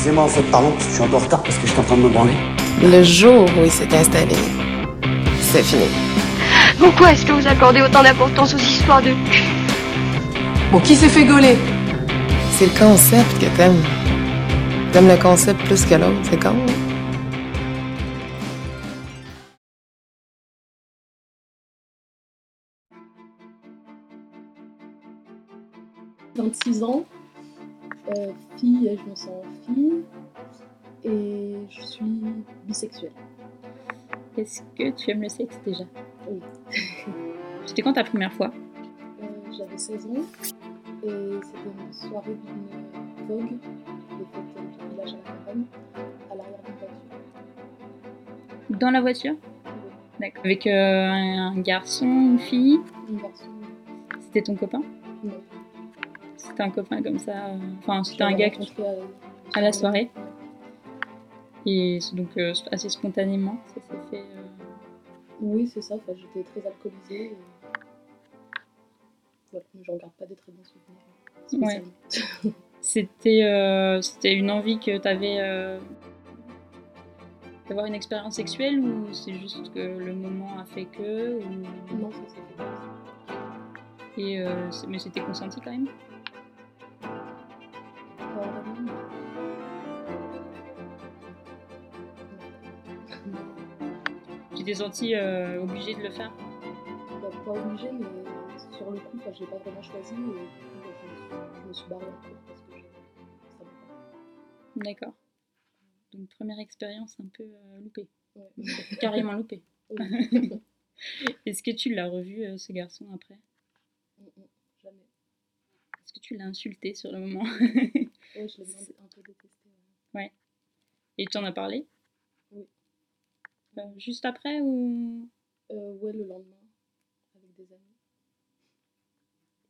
Excusez-moi, en fait, pardon, je suis un peu en retard parce que j'étais en train de me branler. Le jour où il s'est installé, c'est fini. Pourquoi est-ce que vous accordez autant d'importance aux histoires de Bon, qui s'est fait gauler? C'est le concept que t'aimes. T'aimes le concept plus que l'autre, c'est con. hein? J'ai 26 ans, euh, fille, je me sens fille, et je suis bisexuelle. Est-ce que tu aimes le sexe déjà? Oui. C'était quand ta première fois Euh, J'avais 16 ans, et c'était une soirée d'une vogue, des fêtes du village à la campagne, à l'arrière d'une voiture. Dans la voiture? D'accord. Avec euh, un garçon, une fille? Un garçon, C'était ton copain? C'était un copain comme ça euh, Enfin, c'était un gars que tu... à, la soirée. Et donc euh, assez spontanément, ça s'est fait... euh, Oui, c'est ça, enfin, j'étais très alcoolisée. Et... Voilà, j'en garde pas des très bons souvenirs. Ouais. C'était euh, c'était une envie que tu avais d'avoir une expérience sexuelle ou c'est juste que le moment a fait que ou- Non, ça s'est fait et mais c'était consenti quand même? Tu t'es senti euh, obligé de le faire Bah, pas obligé, mais sur le coup, enfin, j'ai pas vraiment choisi et du coup, bah, je, me suis, je barrée parce que ça me D'accord. Donc première expérience un peu euh, loupée, Ouais. carrément loupée. Oui. Est-ce que tu l'as revu euh, ce garçon après Mm, mm, Jamais. Est-ce que tu l'as insulté sur le moment Ouais, je l'ai un peu détesté. ouais. Et tu en as parlé Oui. Euh, juste après ou Euh, ouais, le lendemain, avec des amis.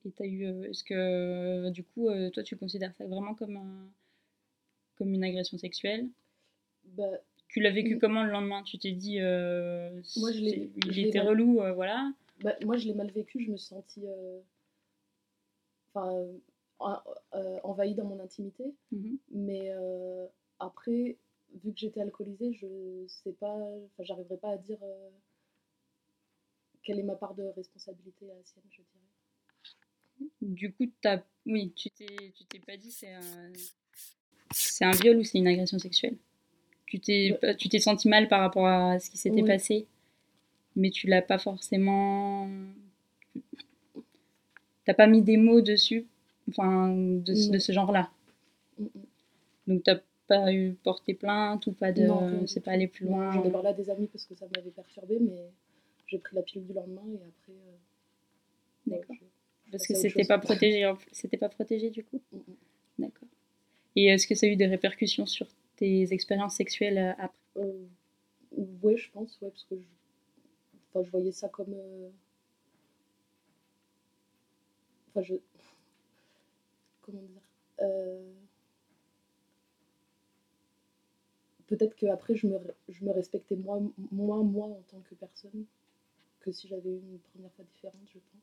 Et t'as eu. euh, Est-ce que du coup, toi, tu considères ça vraiment comme un, comme une agression sexuelle? Bah, Tu l'as vécu Mm. comment le lendemain? Tu t'es dit. Moi, je l'ai- je Il était mal- relou, voilà. bah, moi, je l'ai mal vécu, je me suis sentie enfin, en- envahie dans mon intimité. Mhm. Mais après, vu que j'étais alcoolisée, je sais pas, enfin, j'arriverai pas à dire euh, quelle est ma part de responsabilité à la sienne, je dirais. Du coup, t'as, oui, tu t'es, tu t'es pas dit c'est un, c'est un viol ou c'est une agression sexuelle? Tu t'es, Ouais. pas- tu t'es senti mal par rapport à ce qui s'était Oui. passé, mais tu l'as pas forcément. T'as pas mis des mots dessus, enfin, de, ce genre-là? Mm, mm. Donc t'as pas eu porté plainte ou pas de, c'est pas allé plus loin. J'en ai parlé à des amis parce que ça m'avait perturbée, mais j'ai pris la pilule du lendemain et après. euh, ouais, D'accord. je- Parce que c'était pas protégé, en- c'était pas protégé du coup? Mm, mm. D'accord. Et est-ce que ça a eu des répercussions sur tes expériences sexuelles euh, après? Euh, ouais, je pense, ouais, parce que je, enfin, je voyais ça comme. euh, Enfin, je. Comment dire Euh, Peut-être qu'après, je me, je me respectais moins, moins, moi, en tant que personne, que si j'avais eu une première fois différente, je pense.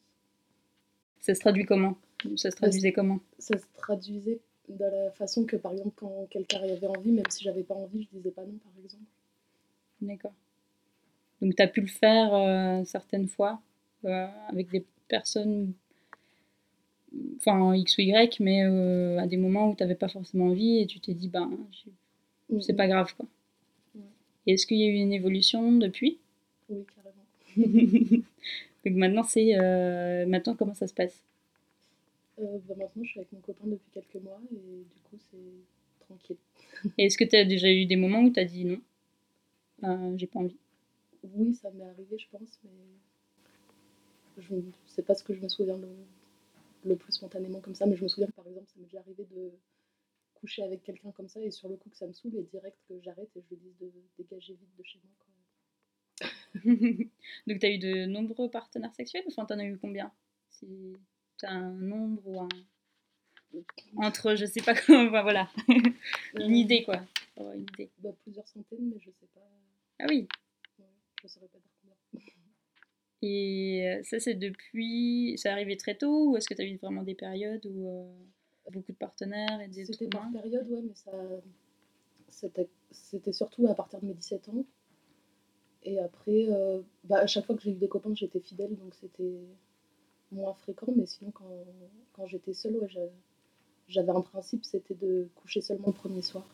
Ça se traduit comment? Ça se traduisait comment? Ça se traduisait de la façon que, par exemple, quand quelqu'un avait envie, même si j'avais pas envie, je disais pas non, par exemple. D'accord. Donc tu as pu le faire euh, certaines fois euh, avec des personnes, enfin X ou Y, mais euh, à des moments où tu n'avais pas forcément envie et tu t'es dit, ben, c'est pas grave quoi. Ouais. Est-ce qu'il y a eu une évolution depuis? Oui, carrément. Donc maintenant, c'est euh, maintenant comment ça se passe? Euh, bah, maintenant, je suis avec mon copain depuis quelques mois et du coup, c'est tranquille. Et est-ce que tu as déjà eu des moments où tu as dit non? Euh, J'ai pas envie. Oui, ça m'est arrivé, je pense, mais je ne sais pas ce que je me souviens le, le plus spontanément comme ça, mais je me souviens par exemple, ça m'est déjà arrivé de coucher avec quelqu'un comme ça et sur le coup que ça me saoule et direct que j'arrête et je lui dise de dégager vite de chez moi. Quoi. Donc tu as eu de nombreux partenaires sexuels Enfin, tu en as eu combien? Si tu as un nombre ou un. Entre, je sais pas comment. Enfin, voilà. une Euh, idée quoi. Avoir une idée. bah, Plusieurs centaines, mais je sais pas. Ah oui. ouais, je saurais pas dire combien. Et euh, ça, c'est depuis. C'est arrivé très tôt ou est-ce que tu as eu vraiment des périodes où euh, beaucoup de partenaires et des C'était par période, ouais, mais ça, c'était surtout à partir de mes 17 ans. Et après, euh, bah, à chaque fois que j'ai eu des copains, j'étais fidèle, donc c'était moins fréquent. Mais sinon, quand, quand j'étais seule, ouais, j'a- j'avais un principe, c'était de coucher seulement le premier soir.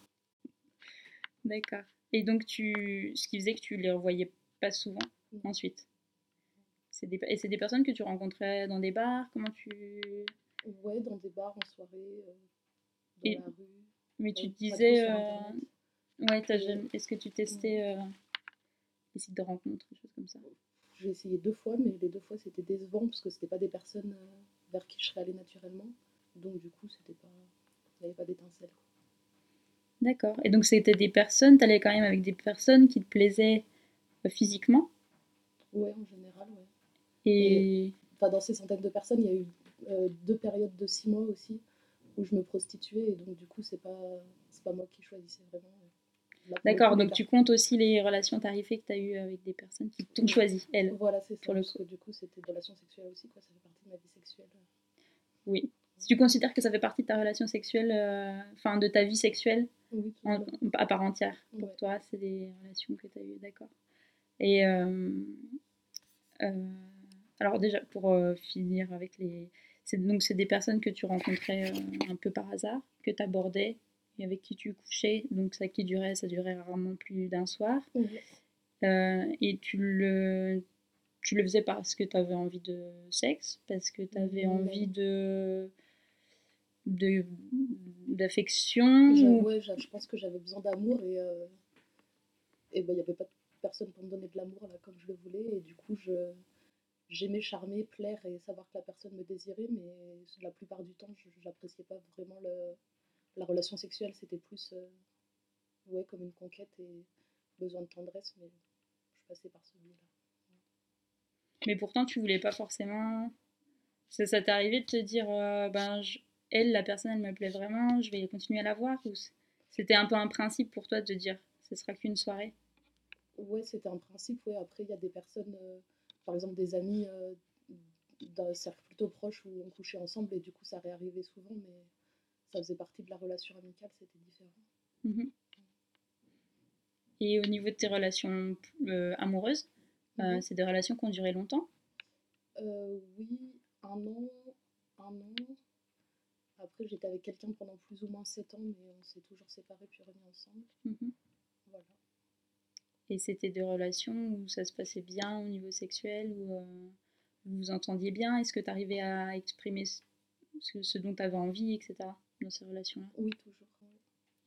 D'accord. Et donc, tu, ce qui faisait que tu les revoyais pas souvent Non. ensuite? C'est des, et c'est des personnes que tu rencontrais dans des bars? Comment tu. Ouais, dans des bars, en soirée, euh, dans Et- la rue. Mais tu te disais. euh. Ouais, t'as jamais- est-ce que tu testais euh, les sites de rencontres, des choses comme ça? J'ai essayé deux fois, mais les deux fois c'était décevant parce que c'était pas des personnes euh, vers qui je serais allée naturellement. Donc du coup, c'était pas, il n'y avait pas d'étincelle. D'accord. Et donc, c'était des personnes, t'allais quand même avec des personnes qui te plaisaient euh, physiquement? Ouais, en général, ouais. et. Enfin, dans ces centaines de personnes, il y a eu euh, deux périodes de six mois aussi où je me prostituais et donc du coup, c'est pas, c'est pas moi qui choisissais vraiment. euh, D'accord, donc tu comptes aussi les relations tarifées que tu as eues avec des personnes qui t'ont choisi, elles. Voilà, c'est ça. Pour le parce que du coup, c'était des relations sexuelles aussi, quoi. Ça fait partie de ma vie sexuelle. Oui. Si tu considères que ça fait partie de ta relation sexuelle, euh, enfin de ta vie sexuelle Oui, en- à part entière, pour toi, c'est des relations que tu as eues, d'accord. Et euh, euh, alors déjà, pour euh, finir avec les... c'est- Donc c'est des personnes que tu rencontrais euh, un peu par hasard, que tu abordais et avec qui tu couchais, donc ça qui durait, ça durait rarement plus d'un soir. Ouais. Euh, et tu le, tu le faisais parce que tu avais envie de sexe, parce que tu avais Non. envie de de d'affection ouais, je pense que j'avais besoin d'amour et euh, et ben il n'y avait pas de personne pour me donner de l'amour là comme je le voulais et du coup je j'aimais charmer, plaire et savoir que la personne me désirait mais la plupart du temps je j'appréciais pas vraiment le, la relation sexuelle c'était plus euh, ouais comme une conquête et besoin de tendresse mais je passais par ce biais là. mais pourtant tu voulais pas forcément. Ça, ça t'est arrivé de te dire, euh, ben je- elle, la personne, elle me plaît vraiment, je vais continuer à la voir ou c'était un peu un principe pour toi de te dire, ce sera qu'une soirée? Ouais, c'était un principe. Ouais. Après, il y a des personnes, euh, par exemple des amis euh, d'un cercle plutôt proche où on couchait ensemble et du coup ça réarrivait souvent, mais ça faisait partie de la relation amicale, c'était différent. Mhm. Et au niveau de tes relations euh, amoureuses, euh, Mhm. c'est des relations qui ont duré longtemps? Euh, oui, un an, un an. Après, j'étais avec quelqu'un pendant plus ou moins sept ans, mais on s'est toujours séparés puis remis ensemble. Mhm. Voilà. Et c'était des relations où ça se passait bien au niveau sexuel, où euh, vous vous entendiez bien? Est-ce que tu arrivais à exprimer ce, dont tu avais envie, etc. dans ces relations-là? Oui, toujours.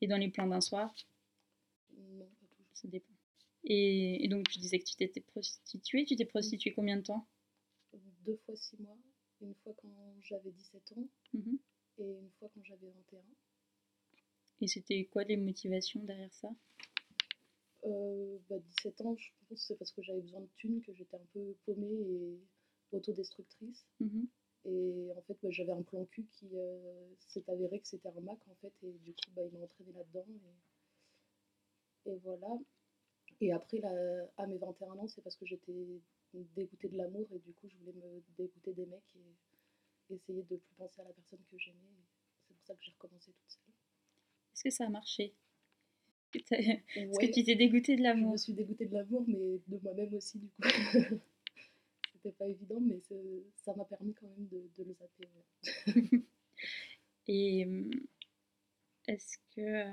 Et dans les plans d'un soir? Non, pas toujours. Ça dépend. Et, et donc tu disais que tu t'étais prostituée. Tu t'es prostituée combien de temps? Deux fois six mois. Une fois quand j'avais 17 ans Mhm. et une fois quand j'avais 21. Et c'était quoi les motivations derrière ça? Euh, bah, 17 ans, je pense que c'est parce que j'avais besoin de thunes, que j'étais un peu paumée et autodestructrice. Mhm. Et en fait, bah, j'avais un plan cul qui euh, s'est avéré que c'était un Mac en fait, et du coup, bah, il m'a entraîné là-dedans. Et... et voilà. Et après, là, à mes 21 ans, c'est parce que j'étais dégoûtée de l'amour et du coup, je voulais me dégoûter des mecs et essayer de plus penser à la personne que j'aimais. C'est pour ça que j'ai recommencé toute seule. Est-ce que ça a marché? Est-ce Ouais. que tu t'es dégoûtée de Je l'amour me suis dégoûtée de l'amour, mais de moi-même aussi, du coup. C'était pas évident, mais ça m'a permis quand même de, de le zapper. Et hum, est-ce que euh,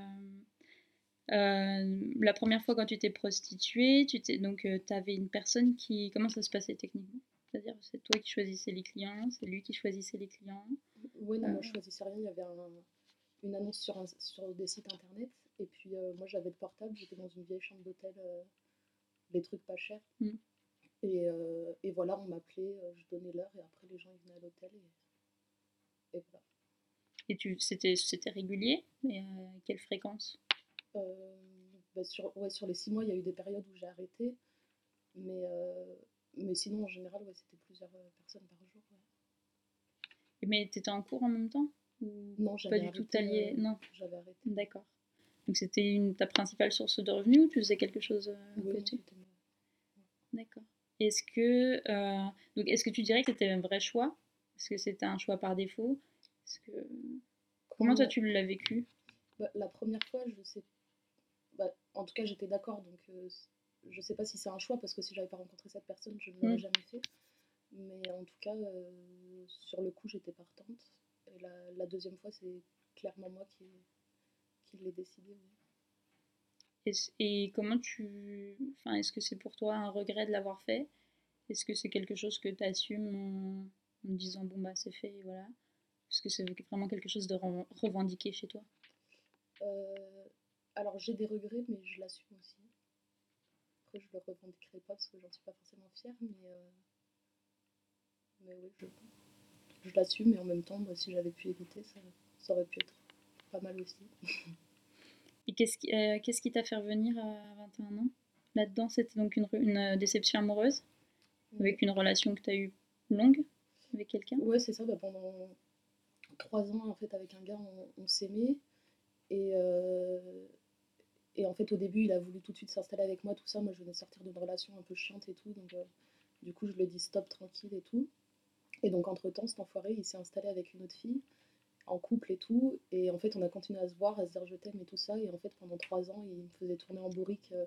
euh, la première fois quand tu t'es prostituée, tu t'es donc tu avais une personne qui comment ça se passait techniquement? C'est-à-dire c'est toi qui choisissais les clients, c'est lui qui choisissait les clients? Ouais, non, moi je choisissais rien. Il y avait un- une annonce sur, un- sur des sites internet. Et puis euh, moi j'avais le portable, j'étais dans une vieille chambre d'hôtel, euh, les trucs pas chers. Mm. Et, euh, et voilà, on m'appelait, je donnais l'heure et après les gens ils venaient à l'hôtel. Et, et voilà. Et tu c'était c'était régulier, mais à quelle fréquence? Bah, sur, ouais, sur les six mois, il y a eu des périodes où j'ai arrêté. Mais, euh, mais sinon, en général, ouais, c'était plusieurs personnes par jour. ouais. Mais tu étais en cours en même temps? Ou Non, pas j'avais du tout allié Non, J'avais arrêté. d'accord. Donc c'était une ta principale source de revenus ou tu faisais quelque chose euh, à Oui, côté ma- D'accord. Est-ce que, euh, donc, est-ce que tu dirais que c'était un vrai choix? Est-ce que c'était un choix par défaut? Que... Comment toi tu l'as vécu? Bah, la première fois, je sais bah, en tout cas, j'étais d'accord, donc euh, je sais pas si c'est un choix, parce que si j'avais pas rencontré cette personne, je ne l'aurais Mm. jamais fait. Mais en tout cas, euh, sur le coup, j'étais partante. Et la, la deuxième fois, c'est clairement moi qui, qui l'ai décidé. Et, comment tu. Enfin, est-ce que c'est pour toi un regret de l'avoir fait? Est-ce que c'est quelque chose que tu assumes en, disant bon bah c'est fait et voilà? Est-ce que c'est vraiment quelque chose de re- revendiqué chez toi? Euh, alors, j'ai des regrets, mais je l'assume aussi. Après, je le revendiquerai pas parce que j'en suis pas forcément fière, mais, euh, mais oui, je, je l'assume. Et en même temps, moi, si j'avais pu éviter, ça, ça aurait pu être pas mal aussi. Et qu'est-ce qui euh, qui t'a fait revenir à 21 ans? Là-dedans, c'était donc une, euh, déception amoureuse avec une relation que tu as eue longue avec quelqu'un? Ouais, c'est ça. bah, pendant trois ans, en fait, avec un gars, on, on s'aimait. Et, euh, et en fait, au début, il a voulu tout de suite s'installer avec moi, tout ça. Moi, je venais de sortir d'une relation un peu chiante et tout. Donc, euh, du coup, je lui ai dit stop, tranquille et tout. Et donc, entre-temps, cet enfoiré, il s'est installé avec une autre fille, en couple et tout. Et en fait, on a continué à se voir, à se dire je t'aime et tout ça. Et en fait, pendant trois ans, il me faisait tourner en bourrique. euh,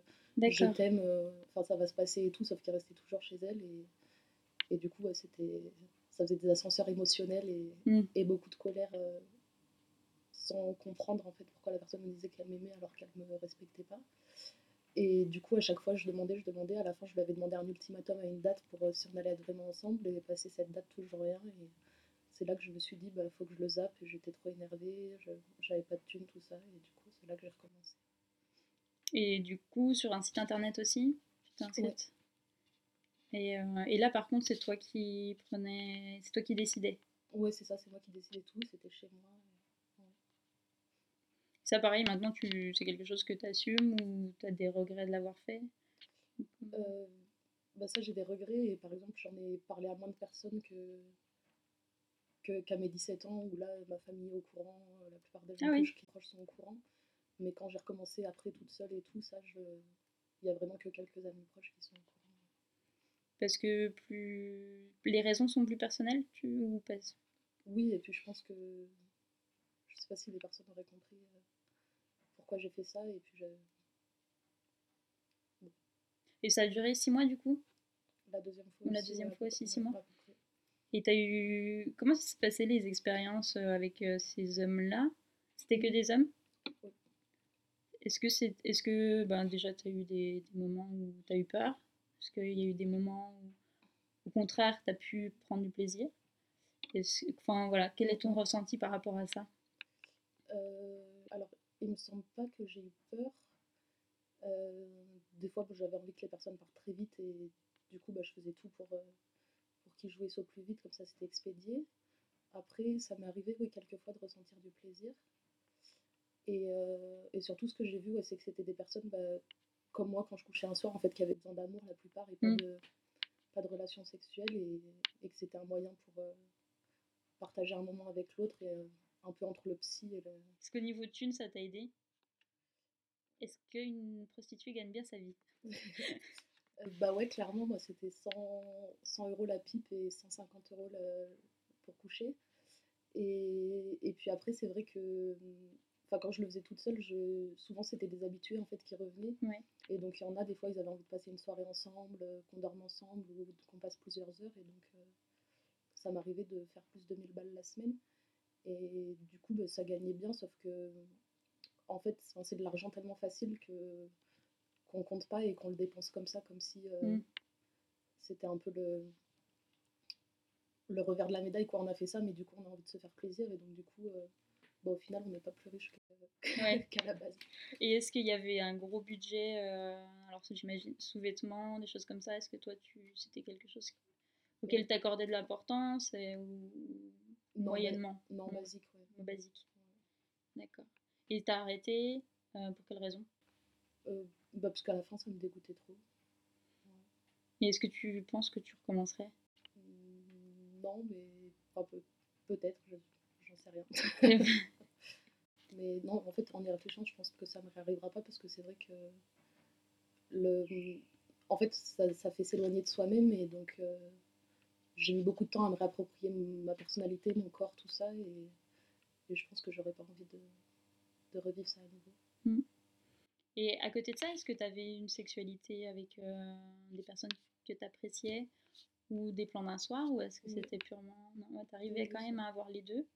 je t'aime, euh, enfin ça va se passer et tout, sauf qu'il restait toujours chez elle. Et, et du coup, ouais, c'était, ça faisait des ascenseurs émotionnels et, Mm. et beaucoup de colère euh, sans comprendre en fait pourquoi la personne me disait qu'elle m'aimait alors qu'elle ne me respectait pas. Et du coup, à chaque fois, je demandais, je demandais. À la fin, je lui avais demandé un ultimatum à une date pour euh, si on allait être vraiment ensemble. Et passé cette date, toujours rien. Et c'est là que je me suis dit, bah, faut que je le zappe. J'étais trop énervée, j'avais pas de thunes, tout ça. Et du coup, c'est là que j'ai recommencé. Et du coup, sur un site internet aussi et, euh, et là, par contre, c'est toi qui prenais. C'est toi qui décidais. Ouais, c'est ça, c'est moi qui décidais tout. C'était chez moi. Ça, pareil, maintenant, tu... c'est quelque chose que tu assumes ou tu as des regrets de l'avoir fait? Euh, bah ça, j'ai des regrets. Et par exemple, j'en ai parlé à moins de personnes que qu'à mes 17 ans, où là, ma famille est au courant, euh, la plupart des gens Ah oui. que je qui proches sont au courant. Mais quand j'ai recommencé après toute seule et tout, ça, je... il y a vraiment que quelques amis proches qui sont au courant. Parce que plus les raisons sont plus personnelles, tu ou pas? Oui, et puis je pense que je sais pas si les personnes auraient compris euh, pourquoi j'ai fait ça. Et puis je- Et ça a duré six mois du coup? La deuxième fois la aussi, deuxième fois aussi, six mois? Et t'as eu comment ça s'est passé les expériences euh, avec euh, ces hommes-là? C'était que des hommes? Oui. Est-ce que c'est est-ce que ben déjà tu as eu des, des moments où tu as eu peur? Est-ce qu'il y a eu des moments où au contraire tu as pu prendre du plaisir? Est-ce- Enfin voilà, quel est ton ressenti par rapport à ça? Euh, alors, il me semble pas que j'ai eu peur. Euh, des fois, j'avais envie que les personnes partent très vite et du coup, bah, je faisais tout pour, euh, pour qu'ils jouaient au plus vite, comme ça c'était expédié. Après, ça m'est arrivé, oui, quelques fois de ressentir du plaisir. Et, euh, et surtout, ce que j'ai vu, ouais, c'est que c'était des personnes bah, comme moi quand je couchais un soir, en fait, qui avaient besoin d'amour la plupart et pas, Mm. de, pas de relations sexuelles et, et que c'était un moyen pour euh, partager un moment avec l'autre et euh, un peu entre le psy et le, Est-ce qu'au niveau de thunes ça t'a aidé? Est-ce qu'une prostituée gagne bien sa vie? Euh, Bah ouais, clairement, moi c'était 100, 100 euros la pipe et 150 euros pour coucher. Et, et puis après, c'est vrai que enfin, quand je le faisais toute seule, je, souvent c'était des habitués en fait qui revenaient. Ouais. Et donc il y en a, des fois, ils avaient envie de passer une soirée ensemble, euh, qu'on dorme ensemble ou qu'on passe plusieurs heures. Et donc euh, ça m'arrivait de faire plus de 1000 balles la semaine. Et du coup, bah, ça gagnait bien, sauf que en fait, c'est de l'argent tellement facile que qu'on compte pas et qu'on le dépense comme ça, comme si euh, Mm. c'était un peu le, le revers de la médaille, quoi. On a fait ça, mais du coup, on a envie de se faire plaisir, et donc du coup, euh, bah, au final, on n'est pas plus riche Ouais. qu'à la base. Et est-ce qu'il y avait un gros budget euh, Alors j'imagine sous-vêtements, des choses comme ça? Est-ce que toi tu c'était quelque chose auquel t'accordais de l'importance et- ou Non, moyennement? non, basique, ouais. ou basique D'accord. Et t'as arrêté euh, pour quelle raison? Euh, bah, parce qu'à la fin, ça me dégoûtait trop. Et est-ce que tu penses que tu recommencerais? Mm, Non, mais enfin, peut-être, je- j'en sais rien. mais non, en fait, en y réfléchissant, je pense que ça ne me réarrivera pas parce que c'est vrai que le, en fait, ça, ça fait s'éloigner de soi-même et donc euh, j'ai mis beaucoup de temps à me réapproprier ma personnalité, mon corps, tout ça et, et je pense que j'aurais pas envie de, de revivre ça à nouveau. Et à côté de ça, est-ce que tu avais une sexualité avec euh, des personnes que tu appréciais ou des plans d'un soir ou est-ce que Oui. c'était purement... Non, tu arrivais Oui, quand oui, même à avoir les deux?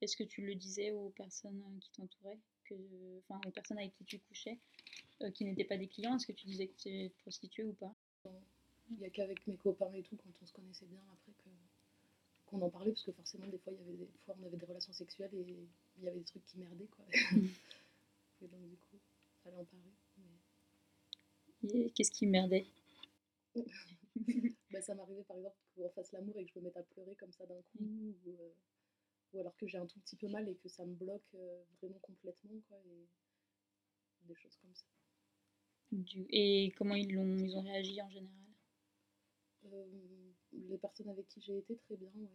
Est-ce que tu le disais aux personnes euh, qui t'entouraient, que... enfin aux personnes avec qui tu couchais, euh, qui n'étaient pas des clients? Est-ce que tu disais que tu es prostituée ou pas? Il n'y a qu'avec mes copains et tout, quand on se connaissait bien après, que qu'on en parlait, parce que forcément, des fois, il y avait des fois, on avait des relations sexuelles et il y avait des trucs qui merdaient, quoi. et donc, du coup, fallait en parler. Mais... Qu'est-ce qui merdait? Bah, ça m'arrivait, par exemple, qu'on fasse l'amour et que je me mette à pleurer comme ça d'un coup, ou, euh, ou alors que j'ai un tout petit peu mal et que ça me bloque euh, vraiment complètement, quoi, et des choses comme ça. Du- Et comment ils, l'ont, ils ont réagi en général? Euh, les personnes avec qui j'ai été, très bien, ouais.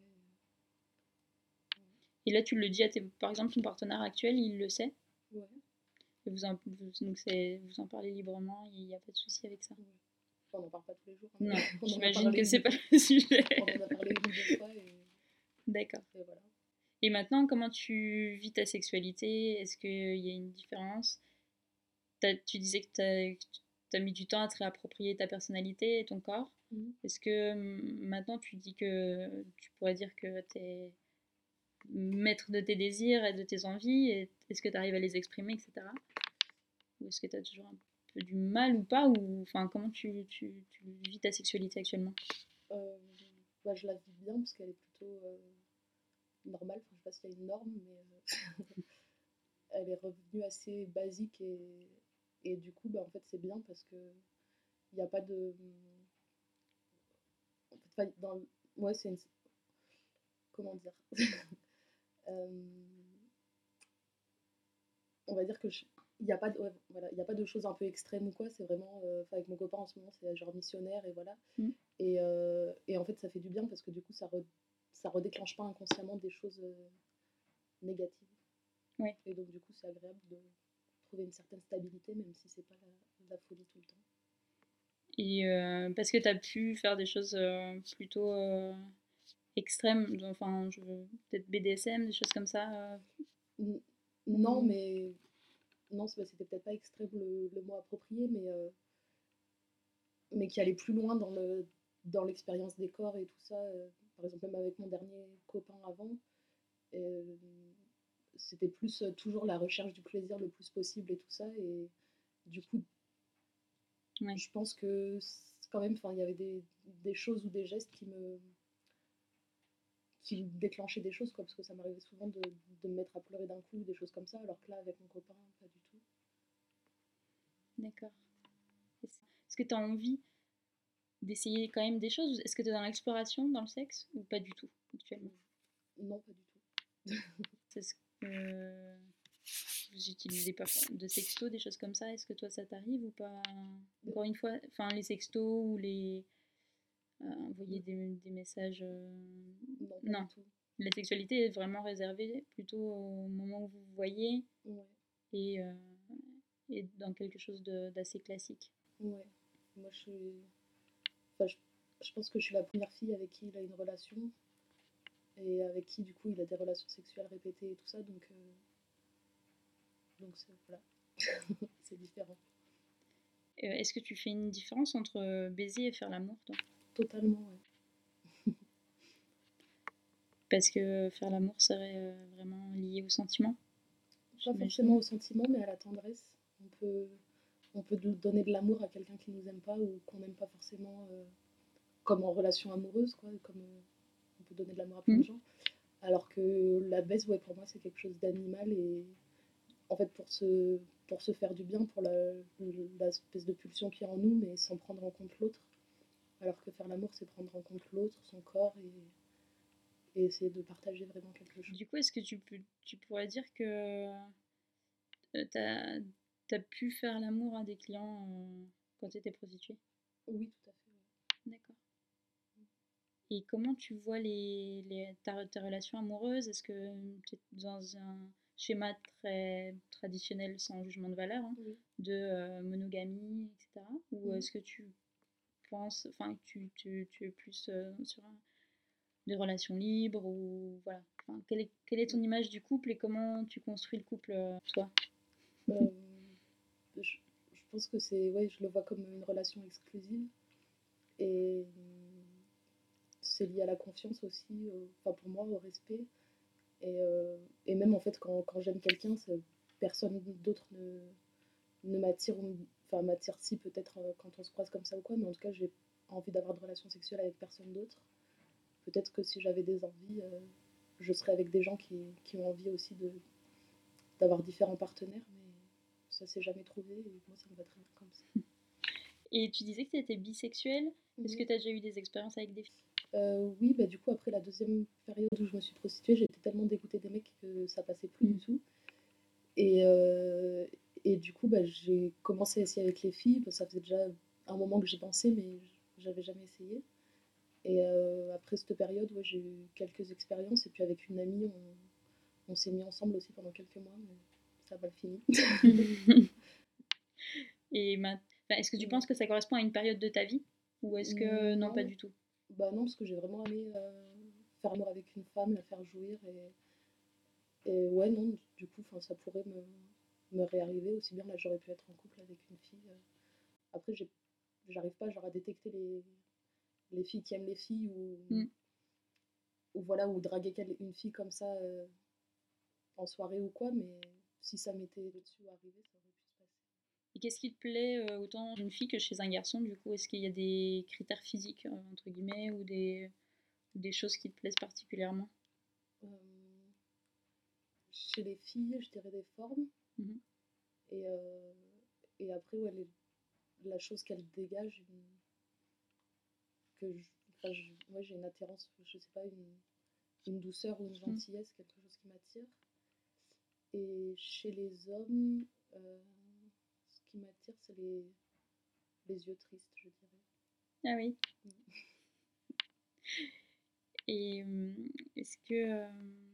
Et là, tu le dis à tes... Par exemple, ton partenaire actuel, il le sait? Ouais, et vous en, vous, donc c'est, vous en parlez librement, il n'y a pas de souci avec ça? Enfin, on n'en parle pas tous les jours. hein, Non, j'imagine que c'est pas le sujet. On en a parlé une ou deux fois et, D'accord. et voilà. Et maintenant, comment tu vis ta sexualité? Est-ce qu'il y a une différence? Tu disais que tu as mis du temps à te réapproprier ta personnalité et ton corps. Mhm. Est-ce que hum, maintenant tu dis que tu pourrais dire que tu es maître de tes désirs et de tes envies Est-ce que tu arrives à les exprimer, etc. Est-ce que tu as toujours un peu du mal ou pas ou, Comment tu, tu, vis ta sexualité actuellement? Euh, bah, je la vis bien parce qu'elle est plutôt euh, normale. Enfin, je sais pas s'il y a une norme, mais euh, elle est revenue assez basique et, et du coup, bah, en fait, c'est bien parce que il n'y a pas de. En fait, dans ouais, c'est une. Comment dire? On va dire que je- il n'y a pas de ouais, voilà il y a pas de choses un peu extrêmes ou quoi c'est vraiment euh, avec mon copain en ce moment c'est genre missionnaire et voilà Mm. et, euh, et en fait ça fait du bien parce que du coup ça re- ça redéclenche pas inconsciemment des choses euh, négatives et donc du coup c'est agréable de trouver une certaine stabilité même si c'est pas la, la folie tout le temps Et euh, parce que tu as pu faire des choses plutôt extrêmes, enfin, je veux- peut-être BDSM, des choses comme ça. non Mm. mais non c'était peut-être pas extrême le, le mot approprié mais euh, mais qui allait plus loin dans le dans l'expérience des corps et tout ça euh, par exemple même avec mon dernier copain avant euh, c'était plus toujours la recherche du plaisir le plus possible et tout ça et du coup Ouais. je pense que quand même enfin il y avait des, des choses ou des gestes qui me qui déclenchaient des choses quoi parce que ça m'arrivait souvent de, de me mettre à pleurer d'un coup des choses comme ça alors que là avec mon copain pas du tout. D'accord. Est-ce que tu as envie d'essayer quand même des choses? Est-ce que tu es dans l'exploration dans le sexe ou pas du tout actuellement? Non pas du tout. C'est ce que vous utilisez pas de sexto, des choses comme ça. Est-ce que toi ça t'arrive ou pas? Encore une fois, enfin les sextos ou les euh, envoyer des, des messages. euh, non La sexualité est vraiment réservée plutôt au moment où vous voyez ouais et, euh, et dans quelque chose d'assez classique. Ouais, moi je suis. Enfin, je, je pense que je suis la première fille avec qui il a une relation et avec qui du coup il a des relations sexuelles répétées et tout ça, donc. euh, Donc. Voilà. c'est différent. Euh, Est-ce que tu fais une différence entre baiser et faire l'amour toi? Totalement, ouais. Parce que faire l'amour serait euh, vraiment lié au sentiment. Pas forcément au sentiment, mais à la tendresse. On peut, on peut donner de l'amour à quelqu'un qui nous aime pas ou qu'on n'aime pas forcément, euh, comme en relation amoureuse, quoi. Comme euh, on peut donner de l'amour à plein de gens. Alors que la baisse, ouais, pour moi, c'est quelque chose d'animal et en fait, pour se, pour se faire du bien, pour la- l'espèce de pulsion qui est en nous, mais sans prendre en compte l'autre. Alors que faire l'amour, c'est prendre en compte l'autre, son corps et, et essayer de partager vraiment quelque chose. Du coup, est-ce que tu, peux, tu pourrais dire que tu as, pu faire l'amour à des clients euh, quand tu étais prostituée? Oui, tout à fait. ouais. D'accord. Et comment tu vois les, les, ta, tes relations amoureuses Est-ce que tu es dans un schéma très traditionnel sans jugement de valeur hein, Oui. de euh, monogamie, etc. Ou est-ce que tu enfin, tu, tu, tu es plus euh, sur un- des relations libres ou voilà. Quelle, est, quelle est ton image du couple et comment tu construis le couple, euh, toi? Euh, je, je pense que c'est, ouais, je le vois comme une relation exclusive. Et c'est lié à la confiance aussi, enfin pour moi, au respect. Et, euh, et même en fait, quand, quand j'aime quelqu'un, personne d'autre ne, ne m'attire, enfin m'attire si peut-être euh, quand on se croise comme ça ou quoi, mais en tout cas, j'ai envie d'avoir de relations sexuelles avec personne d'autre. Peut-être que si j'avais des envies, euh, je serais avec des gens qui, qui ont envie aussi de d'avoir différents partenaires, mais ça s'est jamais trouvé et moi ça me va très bien comme ça. Et tu disais que tu étais bisexuelle. Est-ce que Mhm. tu as déjà eu des expériences avec des filles? Euh, oui, bah, du coup, après la deuxième période où je me suis prostituée, j'étais tellement dégoûtée des mecs que ça passait plus du tout. Et, euh, et du coup, bah, j'ai commencé à essayer avec les filles. Bah, ça faisait déjà un moment que j'y pensais, mais j'avais jamais essayé. Et euh, après cette période, ouais, j'ai eu quelques expériences. Et puis avec une amie, on, on s'est mis ensemble aussi pendant quelques mois, mais ça a mal fini. Et ma- enfin, est-ce que tu penses que ça correspond à une période de ta vie? Ou est-ce que non, Non. pas du tout? Bah non, parce que j'ai vraiment aimé euh, faire l'amour avec une femme, la faire jouir. Et, et ouais, non, du- coup, ça pourrait me, me réarriver aussi bien. Là, j'aurais pu être en couple avec une fille. euh. Après, j'arrive pas genre, à détecter les, les filles qui aiment les filles ou, Mm. ou voilà, ou draguer une fille comme ça euh, en soirée ou quoi. Mais si ça m'était dessus arrivé, ça aurait pu se passer. Et qu'est-ce qui te plaît euh, autant d'une fille que chez un garçon Du coup, est-ce qu'il y a des critères physiques, euh, entre guillemets, ou des, des choses qui te plaisent particulièrement? Chez les filles, je dirais des formes. Mhm. Et, euh, et après, ouais, les- la chose qu'elles dégagent, une- que je- enfin, je- ouais, j'ai une attirance, je sais pas, une, une douceur ou une gentillesse, quelque chose qui m'attire. Et chez les hommes, euh, ce qui m'attire, c'est les, les yeux tristes, je dirais. Ah oui. Mm. Et euh, est-ce que. euh,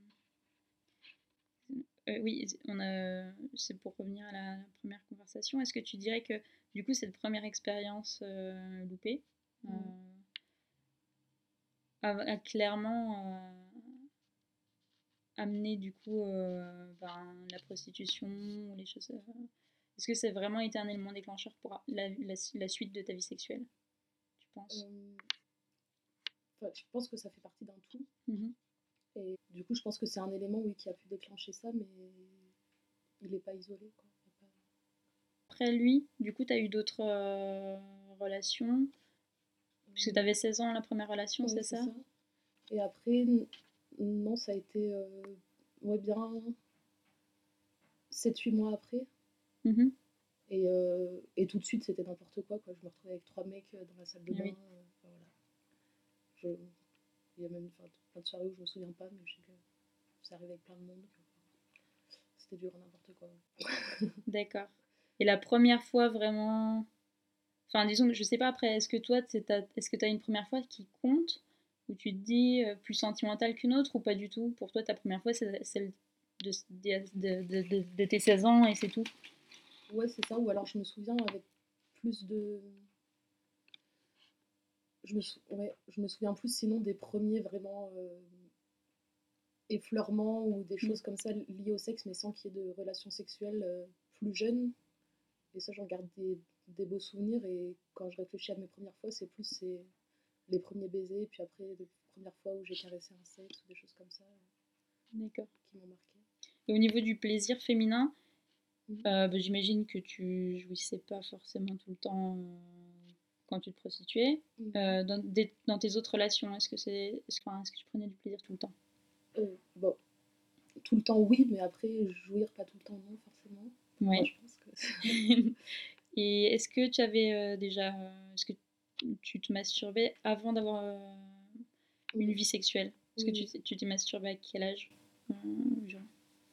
euh, oui, on a, c'est pour revenir à la, la première conversation. Est-ce que tu dirais que, du coup, cette première expérience euh, loupée euh, Mm. a, a clairement amené, du coup, ben, la prostitution ou les choses. est-ce que c'est vraiment été un élément déclencheur pour la, la- la suite de ta vie sexuelle Tu penses? Enfin, je pense que ça fait partie d'un tout. Mhm. Et du coup, je pense que c'est un élément oui, qui a pu déclencher ça, mais il n'est pas isolé. Quoi. Après lui, du coup, tu as eu d'autres euh, relations? Puisque tu avais 16 ans la première relation, c'est ça, Et après, non, ça a été euh, ouais, bien 7-8 mois après. Mhm. Et, euh, et tout de suite, c'était n'importe quoi, quoi. Je me retrouvais avec trois mecs euh, dans la salle de Ah bain. oui. enfin, voilà. Je- Il y a même plein de soirées où je me souviens pas, mais je sais que c'est arrivé avec plein de monde. C'était dur à n'importe quoi. D'accord. Et la première fois vraiment. Enfin, disons que je sais pas après, est-ce que toi, est-ce que tu as une première fois qui compte Où tu te dis euh, plus sentimentale qu'une autre ou pas du tout? Pour toi, ta première fois, c'est celle de, de, de- de- de- de tes 16 ans et c'est tout? Ouais, c'est ça. Ou alors je me souviens avec plus de. Je me, sou- ouais, je me souviens plus sinon des premiers vraiment euh, effleurements ou des choses comme ça liées au sexe, mais sans qu'il y ait de relations sexuelles euh, plus jeunes. Et ça, j'en garde des, des beaux souvenirs. Et quand je réfléchis à mes premières fois, c'est plus c'est les premiers baisers, puis après les premières fois où j'ai caressé un sexe ou des choses comme ça D'accord. qui m'ont marqué. Et au niveau du plaisir féminin, Mhm. euh, bah, j'imagine que tu jouissais pas forcément tout le temps quand tu te prostituais. Mhm. Euh, dans, des- dans tes autres relations, est-ce que, c'est, est-ce, que- enfin, est-ce que tu prenais du plaisir tout le temps? Euh, bon, tout le temps oui, mais après jouir pas tout le temps non forcément. Moi, Ouais. je pense que Et est-ce que tu avais euh, déjà. est-ce que tu te masturbais avant d'avoir une Oui. vie sexuelle? Est-ce Oui, que oui. tu, tu t'es masturbé à quel âge? Euh, genre,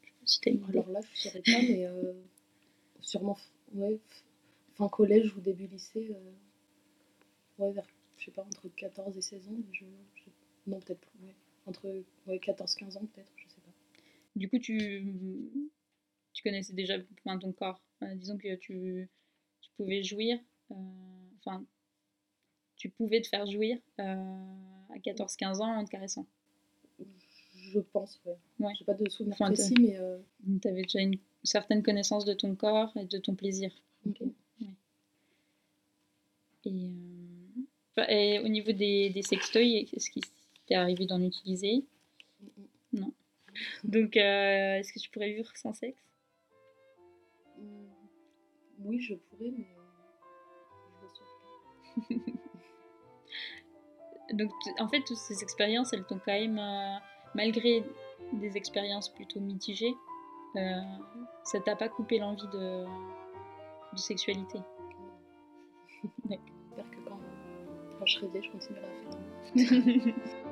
je sais pas si t'as une. Alors là, je ne saurais pas, mais sûrement ouais, fin collège ou début lycée. euh, ouais, vers, je sais pas, entre 14 et 16 ans. mais Je, je- non, peut-être plus. Ouais, entre ouais, 14-15 ans, peut-être, je sais pas. Du coup, tu, tu connaissais déjà enfin, ton corps. Euh, disons que tu, tu pouvais jouir. euh, Enfin, tu pouvais te faire jouir euh, à 14-15 ans en te caressant. Je pense, ouais. Ouais. J'ai pas de souvenir Enfin, précis, mais euh, Tu avais déjà une certaine connaissance de ton corps et de ton plaisir. Et, euh, bah, et au niveau des, des sextoys, est-ce qu'il t'est arrivé d'en utiliser? Non. Donc, euh, est-ce que tu pourrais vivre sans sexe? Mm, Oui, je pourrais, mais je le souhaite pas. Donc, en fait, toutes ces expériences, elles t'ont quand même, euh, malgré des expériences plutôt mitigées, euh, ça t'a pas coupé l'envie de, de sexualité. Quand, quand je serai vieille, je continuerai à faire.